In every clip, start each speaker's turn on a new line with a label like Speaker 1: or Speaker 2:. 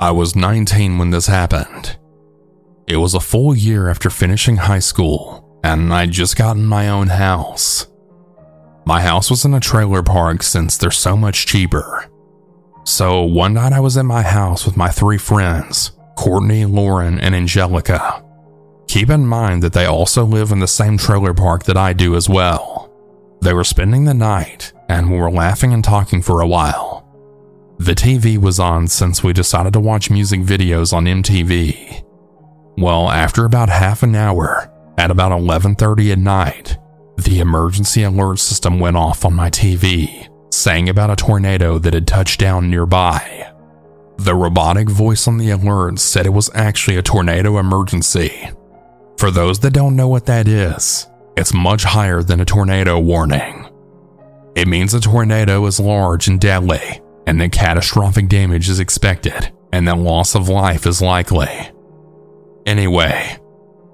Speaker 1: I was 19 when this happened. It was a full year after finishing high school, and I'd just gotten my own house. My house was in a trailer park since they're so much cheaper. So one night I was in my house with my three friends, Courtney, Lauren, and Angelica. Keep in mind that they also live in the same trailer park that I do as well. They were spending the night, and we were laughing and talking for a while. The TV was on since we decided to watch music videos on MTV. Well, after about half an hour, at about 11:30 at night, the emergency alert system went off on my TV, saying about a tornado that had touched down nearby. The robotic voice on the alert said it was actually a tornado emergency. For those that don't know what that is, it's much higher than a tornado warning. It means a tornado is large and deadly, and that catastrophic damage is expected, and that loss of life is likely. Anyway,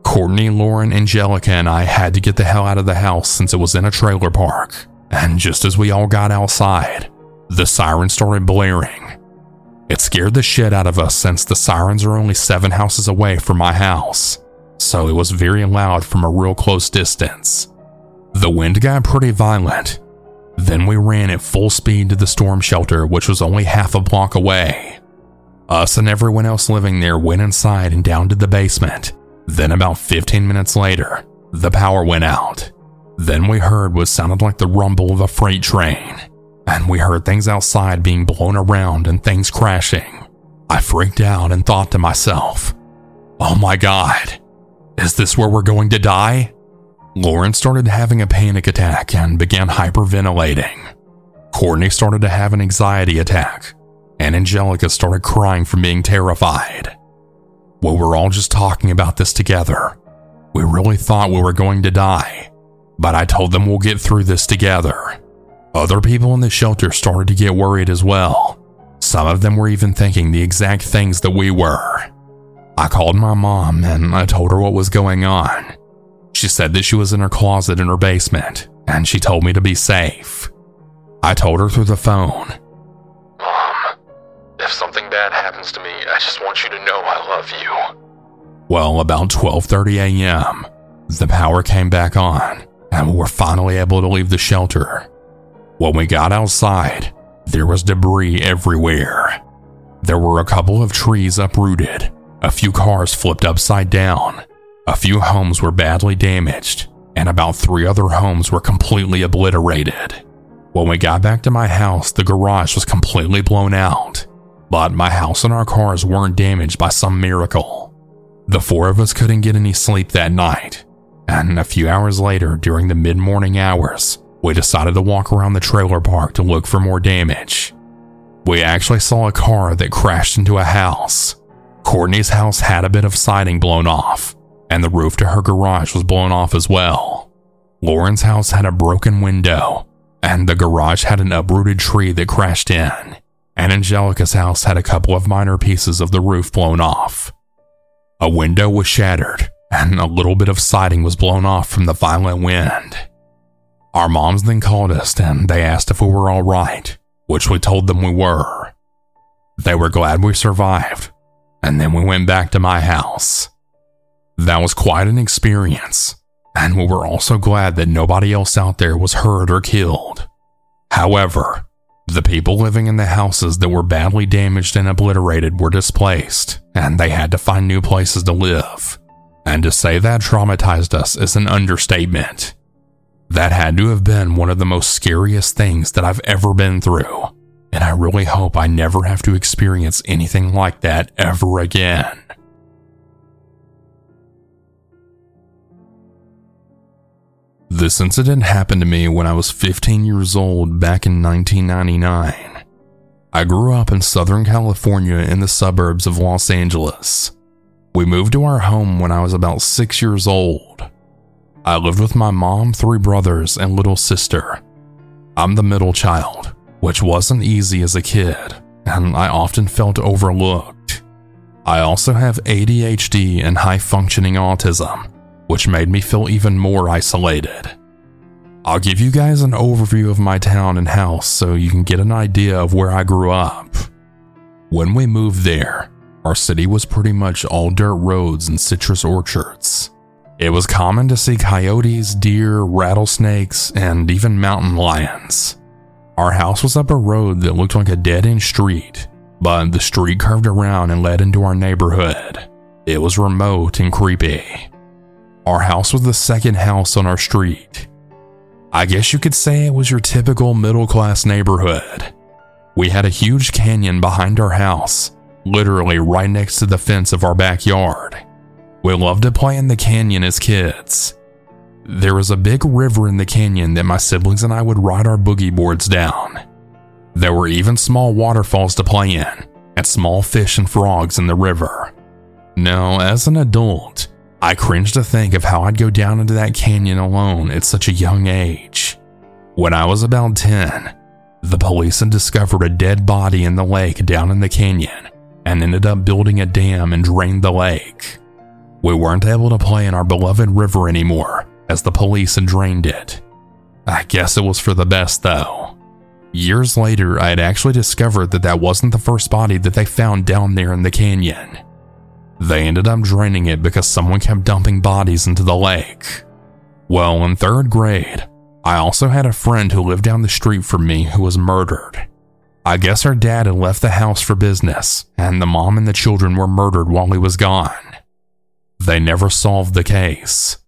Speaker 1: Courtney, Lauren, Angelica, and I had to get the hell out of the house since it was in a trailer park. And just as we all got outside, the siren started blaring. It scared the shit out of us since the sirens are only seven houses away from my house, so it was very loud from a real close distance. The wind got pretty violent. Then we ran at full speed to the storm shelter, which was only half a block away. Us and everyone else living there went inside and down to the basement. Then, about 15 minutes later, the power went out. Then we heard what sounded like the rumble of a freight train, and we heard things outside being blown around and things crashing. I freaked out and thought to myself, Oh my god, is this where we're going to die? Lauren started having a panic attack and began hyperventilating. Courtney started to have an anxiety attack, and Angelica started crying from being terrified. We were all just talking about this together. We really thought we were going to die, but I told them we'll get through this together. Other people in the shelter started to get worried as well. Some of them were even thinking the exact things that we were. I called my mom and I told her what was going on. She said that she was in her closet in her basement and she told me to be safe. I told her through the phone
Speaker 2: Mom, if something bad happens to me, I just want you to know I love you.
Speaker 1: Well, about 12:30 a.m., the power came back on, and we were finally able to leave the shelter. When we got outside, there was debris everywhere. There were a couple of trees uprooted, a few cars flipped upside down, a few homes were badly damaged, and about three other homes were completely obliterated. When we got back to my house, the garage was completely blown out, but my house and our cars weren't damaged by some miracle. The four of us couldn't get any sleep that night, and a few hours later, during the mid morning hours, we decided to walk around the trailer park to look for more damage. We actually saw a car that crashed into a house. Courtney's house had a bit of siding blown off, and the roof to her garage was blown off as well. Lauren's house had a broken window, and the garage had an uprooted tree that crashed in, and Angelica's house had a couple of minor pieces of the roof blown off. A window was shattered, and a little bit of siding was blown off from the violent wind. Our moms then called us and they asked if we were all right, which we told them we were. They were glad we survived, and then we went back to my house. That was quite an experience, and we were also glad that nobody else out there was hurt or killed. However, the people living in the houses that were badly damaged and obliterated were displaced, and they had to find new places to live. And to say that traumatized us is an understatement. That had to have been one of the most scariest things that I've ever been through, and I really hope I never have to experience anything like that ever again. This incident happened to me when I was 15 years old back in 1999. I grew up in Southern California in the suburbs of Los Angeles. We moved to our home when I was about six years old. I lived with my mom, three brothers, and little sister. I'm the middle child, which wasn't easy as a kid, and I often felt overlooked. I also have ADHD and high functioning autism, which made me feel even more isolated. I'll give you guys an overview of my town and house so you can get an idea of where I grew up. When we moved there, our city was pretty much all dirt roads and citrus orchards. It was common to see coyotes, deer, rattlesnakes, and even mountain lions. Our house was up a road that looked like a dead end street, but the street curved around and led into our neighborhood. It was remote and creepy. Our house was the second house on our street. I guess you could say it was your typical middle class neighborhood. We had a huge canyon behind our house, literally right next to the fence of our backyard. We loved to play in the canyon as kids. There was a big river in the canyon that my siblings and I would ride our boogie boards down. There were even small waterfalls to play in, and small fish and frogs in the river. Now, as an adult, I cringe to think of how I'd go down into that canyon alone at such a young age. When I was about 10, the police had discovered a dead body in the lake down in the canyon and ended up building a dam and drained the lake. We weren't able to play in our beloved river anymore as the police had drained it. I guess it was for the best though. Years later, I had actually discovered that that wasn't the first body that they found down there in the canyon. They ended up draining it because someone kept dumping bodies into the lake. Well, in third grade, I also had a friend who lived down the street from me who was murdered. I guess her dad had left the house for business, and the mom and the children were murdered while he was gone. They never solved the case.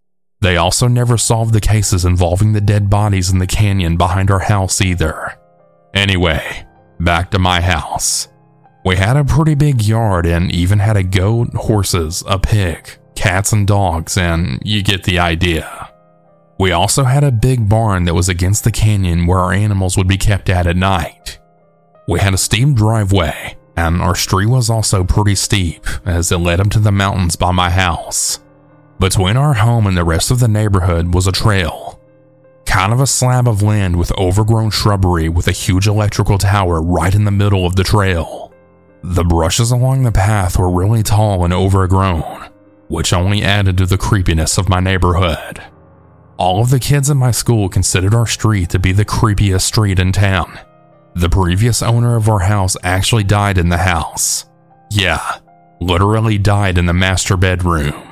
Speaker 1: They also never solved the cases involving the dead bodies in the canyon behind our house either. Anyway, back to my house. We had a pretty big yard and even had a goat, horses, a pig, cats, and dogs, and you get the idea. We also had a big barn that was against the canyon where our animals would be kept at at night. We had a steep driveway, and our street was also pretty steep as it led up to the mountains by my house. Between our home and the rest of the neighborhood was a trail, kind of a slab of land with overgrown shrubbery with a huge electrical tower right in the middle of the trail. The brushes along the path were really tall and overgrown, which only added to the creepiness of my neighborhood. All of the kids in my school considered our street to be the creepiest street in town. The previous owner of our house actually died in the house. Yeah, literally died in the master bedroom.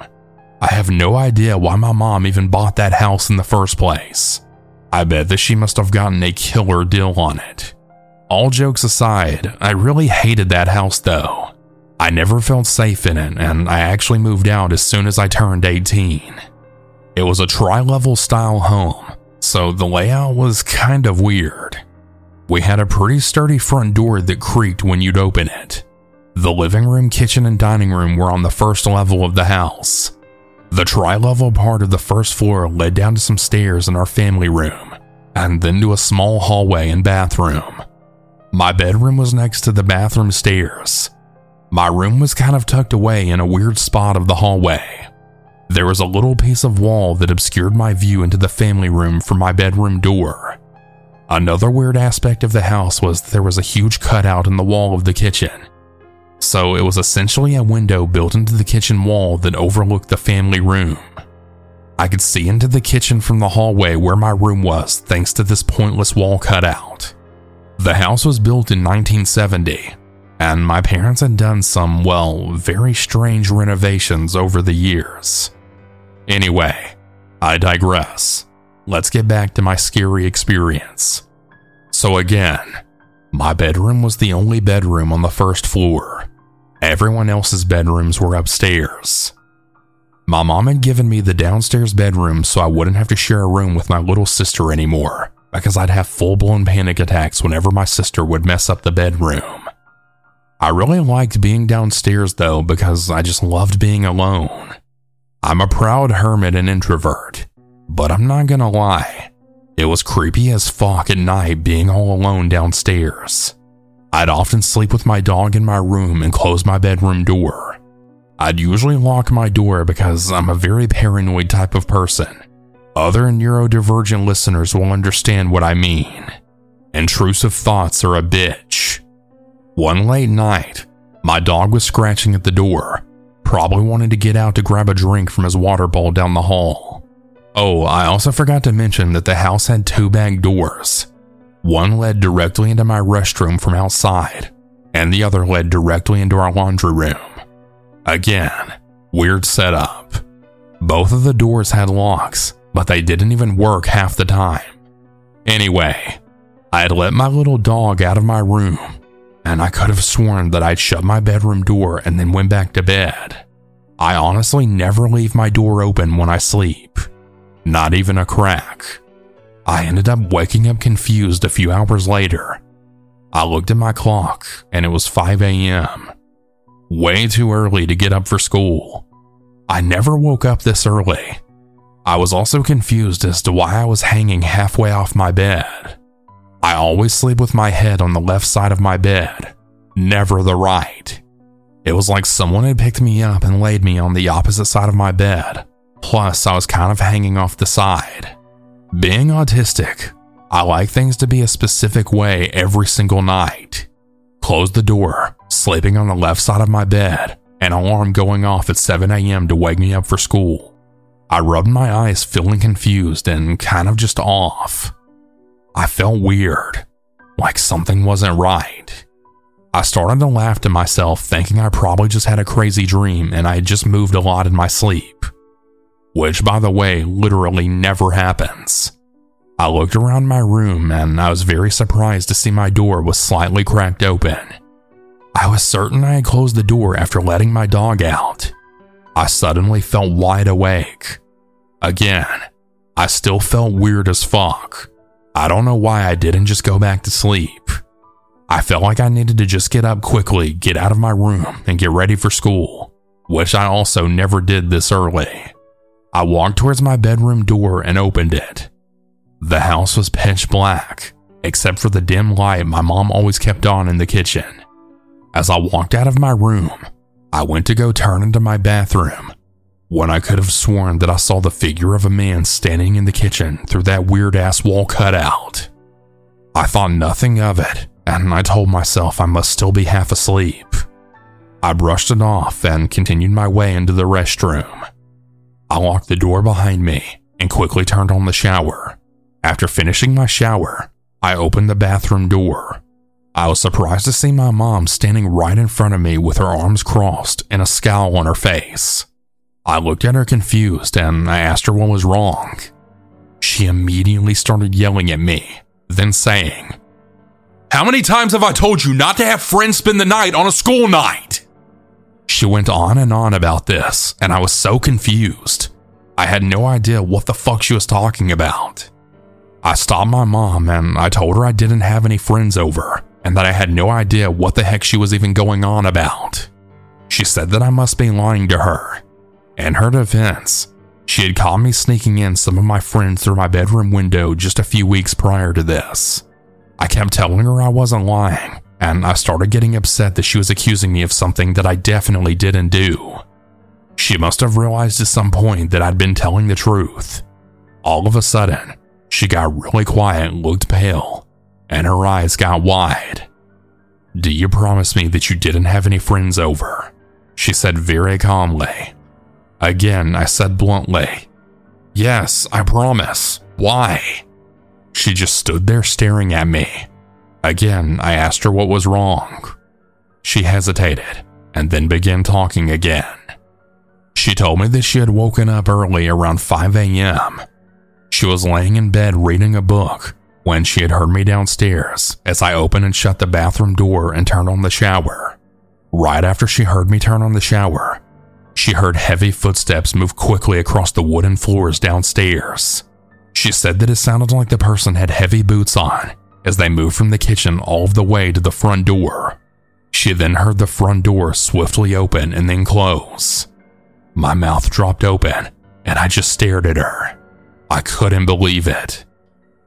Speaker 1: I have no idea why my mom even bought that house in the first place. I bet that she must have gotten a killer deal on it. All jokes aside, I really hated that house though. I never felt safe in it, and I actually moved out as soon as I turned 18. It was a tri level style home, so the layout was kind of weird. We had a pretty sturdy front door that creaked when you'd open it. The living room, kitchen, and dining room were on the first level of the house. The tri level part of the first floor led down to some stairs in our family room, and then to a small hallway and bathroom. My bedroom was next to the bathroom stairs. My room was kind of tucked away in a weird spot of the hallway. There was a little piece of wall that obscured my view into the family room from my bedroom door. Another weird aspect of the house was that there was a huge cutout in the wall of the kitchen. So it was essentially a window built into the kitchen wall that overlooked the family room. I could see into the kitchen from the hallway where my room was thanks to this pointless wall cutout. The house was built in 1970, and my parents had done some, well, very strange renovations over the years. Anyway, I digress. Let's get back to my scary experience. So, again, my bedroom was the only bedroom on the first floor. Everyone else's bedrooms were upstairs. My mom had given me the downstairs bedroom so I wouldn't have to share a room with my little sister anymore because I'd have full blown panic attacks whenever my sister would mess up the bedroom. I really liked being downstairs though because I just loved being alone. I'm a proud hermit and introvert, but I'm not gonna lie, it was creepy as fuck at night being all alone downstairs. I'd often sleep with my dog in my room and close my bedroom door. I'd usually lock my door because I'm a very paranoid type of person other neurodivergent listeners will understand what I mean. Intrusive thoughts are a bitch. One late night, my dog was scratching at the door, probably wanting to get out to grab a drink from his water bowl down the hall. Oh, I also forgot to mention that the house had two back doors. One led directly into my restroom from outside, and the other led directly into our laundry room. Again, weird setup. Both of the doors had locks, but they didn't even work half the time. Anyway, I had let my little dog out of my room, and I could have sworn that I'd shut my bedroom door and then went back to bed. I honestly never leave my door open when I sleep, not even a crack. I ended up waking up confused a few hours later. I looked at my clock and it was 5 a.m. Way too early to get up for school. I never woke up this early. I was also confused as to why I was hanging halfway off my bed. I always sleep with my head on the left side of my bed, never the right. It was like someone had picked me up and laid me on the opposite side of my bed, plus, I was kind of hanging off the side. Being autistic, I like things to be a specific way every single night. Closed the door, sleeping on the left side of my bed, an alarm going off at 7 a.m. to wake me up for school. I rubbed my eyes, feeling confused and kind of just off. I felt weird, like something wasn't right. I started to laugh to myself, thinking I probably just had a crazy dream and I had just moved a lot in my sleep. Which, by the way, literally never happens. I looked around my room and I was very surprised to see my door was slightly cracked open. I was certain I had closed the door after letting my dog out. I suddenly felt wide awake. Again, I still felt weird as fuck. I don't know why I didn't just go back to sleep. I felt like I needed to just get up quickly, get out of my room, and get ready for school, which I also never did this early. I walked towards my bedroom door and opened it. The house was pitch black, except for the dim light my mom always kept on in the kitchen. As I walked out of my room, I went to go turn into my bathroom when I could have sworn that I saw the figure of a man standing in the kitchen through that weird ass wall cutout. I thought nothing of it, and I told myself I must still be half asleep. I brushed it off and continued my way into the restroom. I locked the door behind me and quickly turned on the shower. After finishing my shower, I opened the bathroom door. I was surprised to see my mom standing right in front of me with her arms crossed and a scowl on her face. I looked at her confused and I asked her what was wrong. She immediately started yelling at me, then saying, How many times have I told you not to have friends spend the night on a school night? She went on and on about this, and I was so confused. I had no idea what the fuck she was talking about. I stopped my mom and I told her I didn't have any friends over and that I had no idea what the heck she was even going on about. She said that I must be lying to her. In her defense, she had caught me sneaking in some of my friends through my bedroom window just a few weeks prior to this. I kept telling her I wasn't lying, and I started getting upset that she was accusing me of something that I definitely didn't do. She must have realized at some point that I'd been telling the truth. All of a sudden, she got really quiet and looked pale, and her eyes got wide. Do you promise me that you didn't have any friends over? She said very calmly. Again, I said bluntly, Yes, I promise. Why? She just stood there staring at me. Again, I asked her what was wrong. She hesitated and then began talking again. She told me that she had woken up early around 5 a.m she was laying in bed reading a book when she had heard me downstairs as I opened and shut the bathroom door and turned on the shower. Right after she heard me turn on the shower, she heard heavy footsteps move quickly across the wooden floors downstairs. She said that it sounded like the person had heavy boots on as they moved from the kitchen all the way to the front door. She then heard the front door swiftly open and then close. My mouth dropped open and I just stared at her. I couldn't believe it.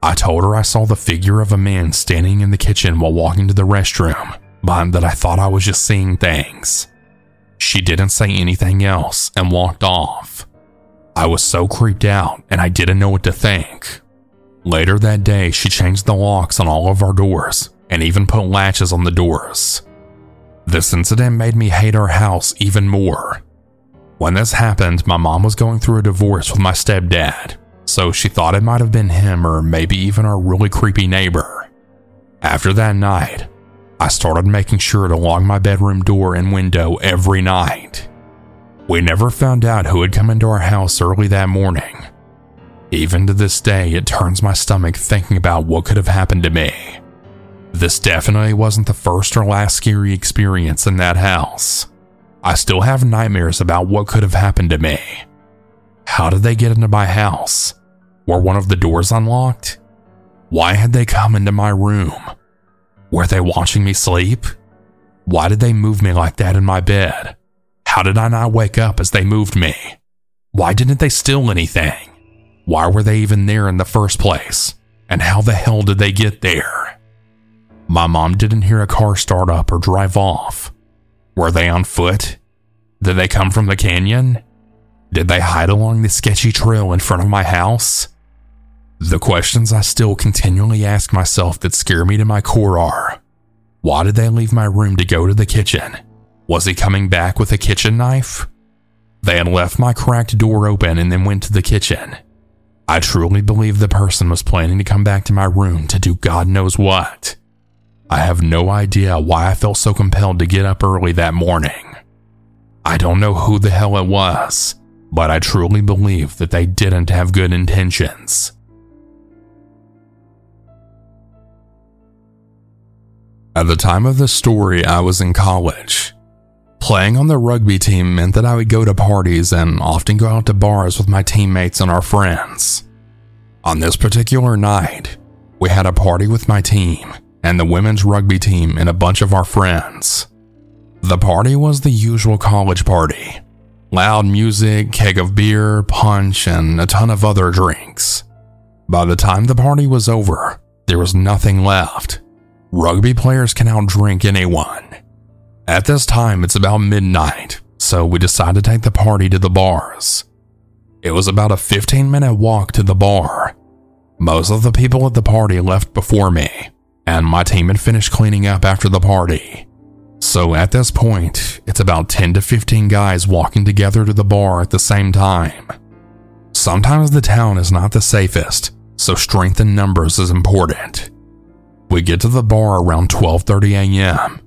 Speaker 1: I told her I saw the figure of a man standing in the kitchen while walking to the restroom, but that I thought I was just seeing things. She didn't say anything else and walked off. I was so creeped out and I didn't know what to think. Later that day, she changed the locks on all of our doors and even put latches on the doors. This incident made me hate our house even more. When this happened, my mom was going through a divorce with my stepdad, so she thought it might have been him or maybe even our really creepy neighbor. After that night, I started making sure to lock my bedroom door and window every night. We never found out who had come into our house early that morning. Even to this day, it turns my stomach thinking about what could have happened to me. This definitely wasn't the first or last scary experience in that house. I still have nightmares about what could have happened to me. How did they get into my house? Were one of the doors unlocked? Why had they come into my room? Were they watching me sleep? Why did they move me like that in my bed? How did I not wake up as they moved me? Why didn't they steal anything? Why were they even there in the first place? And how the hell did they get there? My mom didn't hear a car start up or drive off. Were they on foot? Did they come from the canyon? Did they hide along the sketchy trail in front of my house? The questions I still continually ask myself that scare me to my core are Why did they leave my room to go to the kitchen? Was he coming back with a kitchen knife? They had left my cracked door open and then went to the kitchen. I truly believe the person was planning to come back to my room to do God knows what. I have no idea why I felt so compelled to get up early that morning. I don't know who the hell it was, but I truly believe that they didn't have good intentions. At the time of this story, I was in college. Playing on the rugby team meant that I would go to parties and often go out to bars with my teammates and our friends. On this particular night, we had a party with my team and the women's rugby team and a bunch of our friends. The party was the usual college party loud music, keg of beer, punch, and a ton of other drinks. By the time the party was over, there was nothing left. Rugby players can outdrink anyone. At this time, it's about midnight, so we decided to take the party to the bars. It was about a 15 minute walk to the bar. Most of the people at the party left before me, and my team had finished cleaning up after the party. So at this point, it's about 10 to 15 guys walking together to the bar at the same time. Sometimes the town is not the safest, so strength in numbers is important. We get to the bar around 12:30 a.m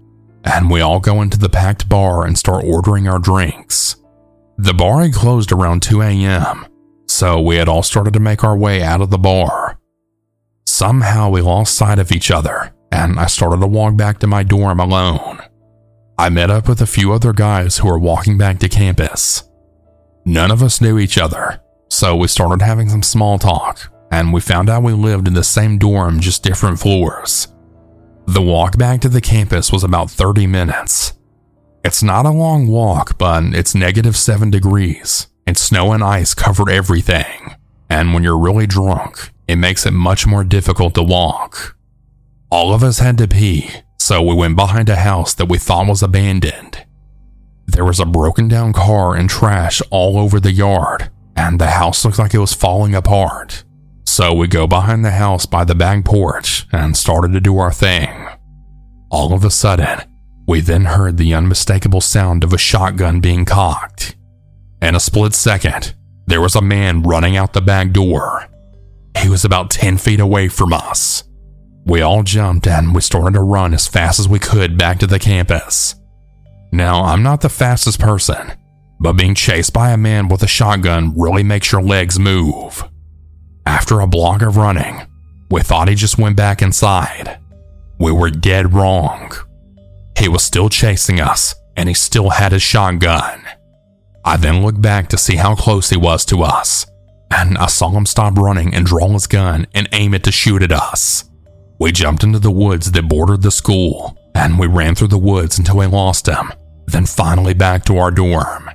Speaker 1: and we all go into the packed bar and start ordering our drinks. The bar had closed around 2 a.m., so we had all started to make our way out of the bar. Somehow we lost sight of each other, and I started to walk back to my dorm alone. I met up with a few other guys who were walking back to campus. None of us knew each other, so we started having some small talk, and we found out we lived in the same dorm, just different floors. The walk back to the campus was about 30 minutes. It's not a long walk, but it's negative 7 degrees, and snow and ice covered everything. And when you're really drunk, it makes it much more difficult to walk. All of us had to pee, so we went behind a house that we thought was abandoned. There was a broken down car and trash all over the yard, and the house looked like it was falling apart. So we go behind the house by the back porch and started to do our thing. All of a sudden, we then heard the unmistakable sound of a shotgun being cocked. In a split second, there was a man running out the back door. He was about 10 feet away from us. We all jumped and we started to run as fast as we could back to the campus. Now, I'm not the fastest person, but being chased by a man with a shotgun really makes your legs move. After a block of running, we thought he just went back inside. We were dead wrong. He was still chasing us, and he still had his shotgun. I then looked back to see how close he was to us, and I saw him stop running and draw his gun and aim it to shoot at us. We jumped into the woods that bordered the school, and we ran through the woods until we lost him, then finally back to our dorm.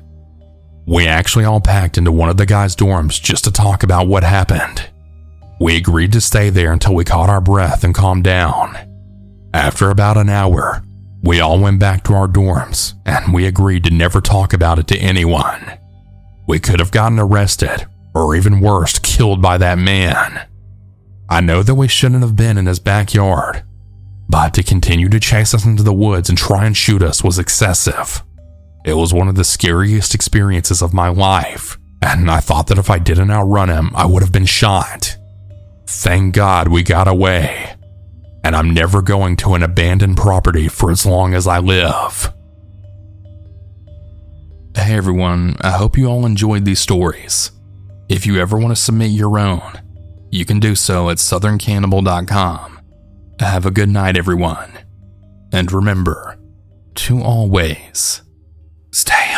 Speaker 1: We actually all packed into one of the guys' dorms just to talk about what happened. We agreed to stay there until we caught our breath and calmed down. After about an hour, we all went back to our dorms and we agreed to never talk about it to anyone. We could have gotten arrested, or even worse, killed by that man. I know that we shouldn't have been in his backyard, but to continue to chase us into the woods and try and shoot us was excessive. It was one of the scariest experiences of my life, and I thought that if I didn't outrun him, I would have been shot. Thank God we got away, and I'm never going to an abandoned property for as long as I live. Hey everyone, I hope you all enjoyed these stories. If you ever want to submit your own, you can do so at southerncannibal.com. Have a good night, everyone. And remember to always Stay